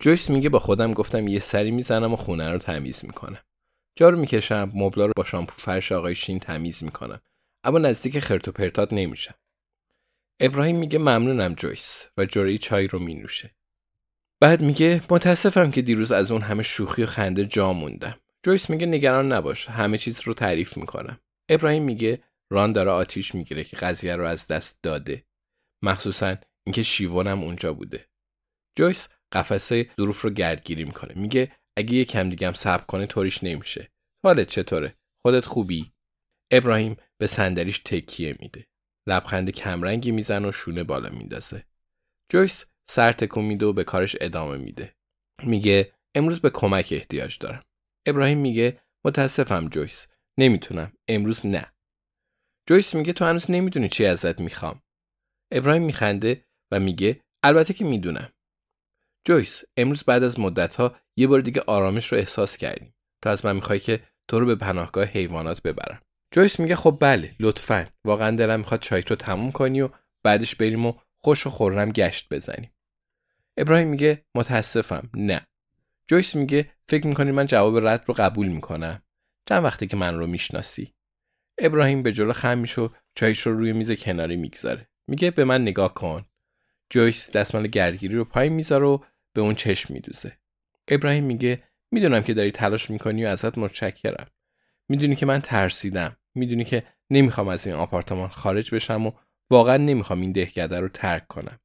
جویس میگه با خودم گفتم یه سری می‌زنم و خونه رو تمیز می‌کنم. جارو می‌کشم، مبلا رو با شامپو فرش آقای شین تمیز می‌کنم. اما نزدیک خرت و پرتات نمیشم. ابراهیم میگه ممنونم جویس و جوری چای رو مینوشه. بعد میگه متاسفم که دیروز از اون همه شوخی و خنده جا موندم. جویس میگه نگران نباش همه چیز رو تعریف می‌کنم. ابراهیم میگه ران داره آتیش می‌گیره که قضیه رو از دست داده. مخصوصا اینکه شیوانم اونجا بوده. جویس قفسه ظروف رو گردگیری می‌کنه. میگه اگه یه کم هم صبر کنه طوریش نمیشه. حالت چطوره؟ خودت خوبی؟ ابراهیم به صندلیش تکیه میده. لبخند کمرنگی میزن و شونه بالا میندازه. جویس سر تکون میده و به کارش ادامه میده. میگه امروز به کمک احتیاج دارم. ابراهیم میگه متاسفم جویس. نمی‌تونم. امروز نه. جویس میگه تو هنوز نمی‌دونی چی ازت می‌خوام. ابراهیم میخنده و میگه البته که می‌دونم. جویس امروز بعد از مدت ها یه بار دیگه آرامش رو احساس کردیم. تو از من می‌خوای که تو رو به پناهگاه حیوانات ببرم. جویس میگه خب بله لطفا واقعا دلم می‌خواد چای رو تموم کنی و بعدش بریم و خوش و خورم گشت بزنیم. ابراهیم میگه متاسفم نه. جویس میگه فکر می‌کنی من جواب رد رو قبول می‌کنم. چند وقتی که من رو می‌شناسی. ابراهیم به جلو خم میشه و چایش رو روی میز کناری می‌گذاره. میگه به من نگاه کن. جویس دستمال گردگیری رو پایین می‌ذاره و به اون چشم میدوزه. ابراهیم میگه می‌دونم که داری تلاش می‌کنی و ازت متشکرم. می‌دونی که من ترسیدم. می‌دونی که نمی‌خوام از این آپارتمان خارج بشم و واقعا نمی‌خوام این دهکده رو ترک کنم.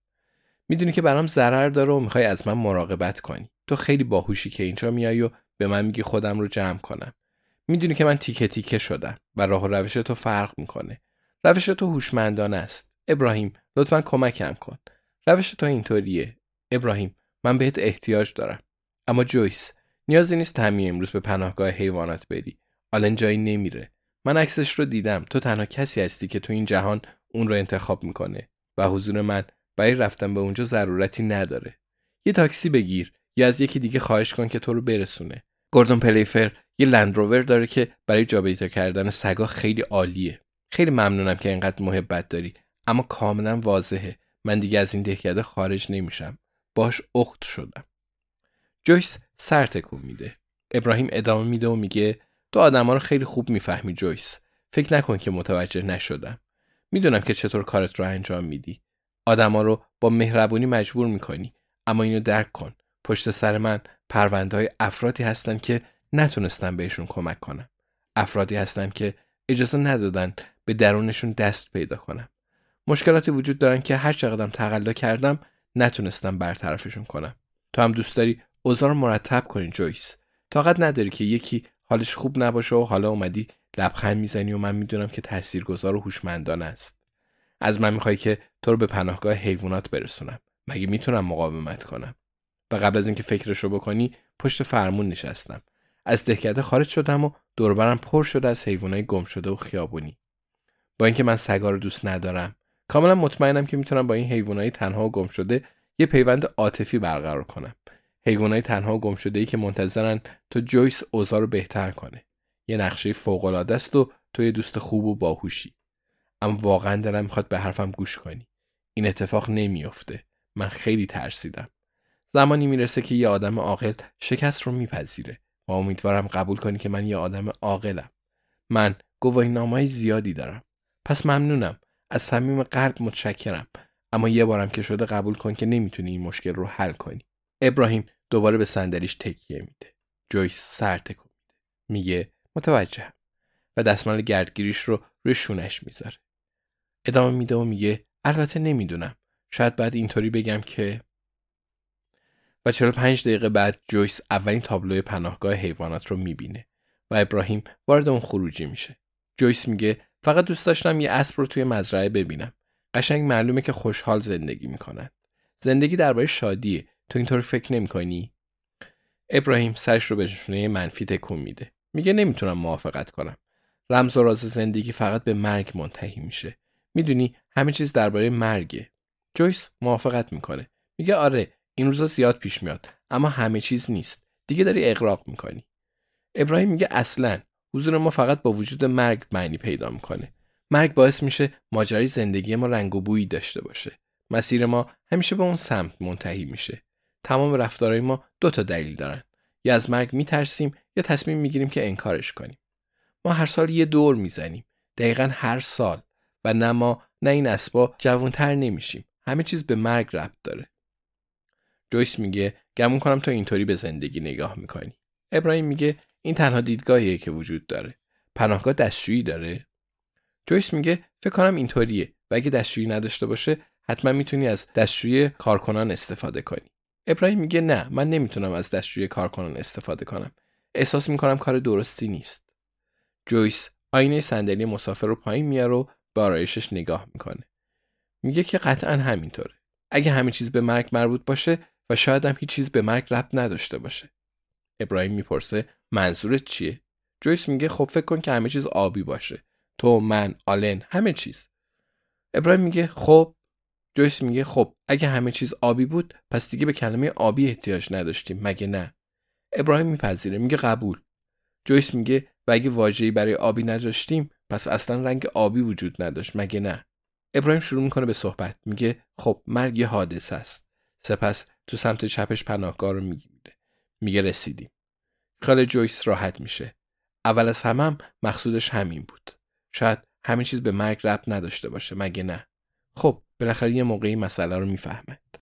می‌دونی که برام ضرر داره و می‌خوای از من مراقبت کنی. تو خیلی باهوشی که اینجا میای و به من میگی خودم رو جمع کنم. می‌دونی که من تیکه تیکه شدم و راه و روش تو فرق می‌کنه. روش تو هوشمندانه است. ابراهیم لطفا کمکم کن. روش تو اینطوریه. ابراهیم من بهت احتیاج دارم. اما جویس نیازی نیست همین امروز به پناهگاه حیوانات بری. آلن جایی نمیره. من عکسش رو دیدم. تو تنها کسی هستی که تو این جهان اون رو انتخاب می‌کنه و حضور من برای رفتن به اونجا ضرورتی نداره. یه تاکسی بگیر یا از یکی دیگه خواهش کن که تو رو برسونه. گوردون پلیفر یه لندروور داره که برای جابجا کردن سگا خیلی عالیه. خیلی ممنونم که اینقدر محبت داری اما کاملا واضحه من دیگه از این دهکده خارج نمیشم. باش اخت شدم. جویس سر تکون میده. ابراهیم ادامه میده و میگه تو آدما رو خیلی خوب می‌فهمی جویس. فکر نکن که متوجه نشدم. می‌دونم که چطور کارت رو انجام میدی. آدما رو با مهربونی مجبور می‌کنی اما اینو درک کن. پشت سر من پرونده های افرادی هستن که نتونستم بهشون کمک کنم. افرادی هستن که اجازه ندادن به درونشون دست پیدا کنم. مشکلاتی وجود دارن که هر چقدرم تقلا کردم نتونستم برطرفشون کنم. تو هم دوست داری اوضاع رو مرتب کنی جویس. طاقت نداری که یکی حالش خوب نباشه و حالا اومدی لبخند می‌زنی و من می‌دونم که تاثیرگذار و هوشمندانه است. از من می‌خوای که تو رو به پناهگاه حیوانات برسونم. مگه می‌تونم مقاومت کنم؟ و قبل از اینکه فکرشو بکنی پشت فرمون نشستم. از دهکده خارج شدم و دوربرم پر شده از حیوانای گم شده و خیابونی. با اینکه من سگا رو دوست ندارم، کاملا مطمئنم که می‌تونم با این حیوانای تنها و گم شده یه پیوند عاطفی برقرار کنم. حیوانای تنها و گم شده ای که منتظرن تا جویس اوضاع رو بهتر کنه. یه نقشه فوق العاده است و تو یه دوست خوب و باهوشی. اما واقعا دلم می‌خواد به حرفم گوش کنی. این اتفاق نمیافته. من خیلی ترسیدم. زمانی می‌رسه که یه آدم عاقل شکست رو میپذیره و امیدوارم قبول کنی که من یه آدم عاقلم. من گواهی زیادی دارم. پس ممنونم. از صمیم قلب متشکرم. اما یه بارم که شده قبول کن که نمی‌تونی این مشکل رو حل کنی. ابراهیم دوباره به صندلیش تکیه میده. جویس سر تکون میده. میگه متوجهم. و دستمال گردگیریش رو روی شونش می‌ذاره. ادامه میده و میگه البته نمی‌دونم. شاید بعد اینطوری بگم که و 45 دقیقه بعد جویس اولین تابلوی پناهگاه حیوانات رو می‌بینه و ابراهیم وارد اون خروجی میشه. جویس میگه فقط دوست داشتم یه اسب رو توی مزرعه ببینم. قشنگ معلومه که خوشحال زندگی می‌کنن. زندگی درباره شادیه. تو اینطور فکر نمی‌کنی؟ ابراهیم سرش رو به نشونه منفی تکون میده. میگه نمی‌تونم موافقت کنم. رمز و راز زندگی فقط به مرگ منتهی میشه. می‌دونی همه چیز درباره مرگه. جویس موافقت می‌کنه. میگه آره این روزا زیاد پیش میاد اما همه چیز نیست. دیگه داری اقراق می‌کنی. ابراهیم میگه اصلا حضور ما فقط با وجود مرگ معنی پیدا می‌کنه. مرگ باعث میشه ماجرای زندگی ما رنگ و بویی داشته باشه. مسیر ما همیشه به اون سمت منتهی میشه. تمام رفتارهای ما دو تا دلیل دارن. یا از مرگ میترسیم یا تصمیم می‌گیریم که انکارش کنیم. ما هر سال یه دور می‌زنیم. دقیقا هر سال و نه ما نه این اسبا جوانتر نمیشیم. همه چیز به مرگ ربط داره. جویس میگه گمون کنم تو اینطوری به زندگی نگاه می‌کنی. ابراهیم میگه این تنها دیدگاهیه که وجود داره. پناهگاه دستشویی داره؟ جویس میگه فکر کنم اینطوریه و اگه دستشویی نداشته باشه حتما می‌تونی از دستشویی کارکنان استفاده کنی. ابراهیم میگه نه من نمی‌تونم از دستشویی کارکنان استفاده کنم. احساس می‌کنم کار درستی نیست. جویس آینه صندلی مسافر رو پایین میاره و به آرایشش نگاه می‌کنه. میگه که قطعا همینطوره. اگه همه چیز به مرگ مربوط باشه و شاید هم هیچ چیز به مرگ ربط نداشته باشه. ابراهیم می‌پرسه منظورت چیه؟ جویس میگه خب فکر کن که همه چیز آبی باشه. تو من آلن همه چیز. ابراهیم میگه خب جویس میگه خب اگه همه چیز آبی بود پس دیگه به کلمه آبی احتیاج نداشتیم مگه نه؟ ابراهیم میپذیره میگه قبول. جویس میگه و اگه واژه‌ای برای آبی نداشتیم پس اصلا رنگ آبی وجود نداشت مگه نه؟ ابراهیم شروع می‌کنه به صحبت میگه خب مرگ یه حادثه است. سپس تو سمت چپش پناهگاه رو می‌گیره. میگه رسیدیم. خیال جویس راحت میشه. اول از همه هم مقصودش همین بود. شاید همه چیز به مرگ ربط نداشته باشه مگه نه؟ خب بالاخره یه موقعی مسئله رو می‌فهمد.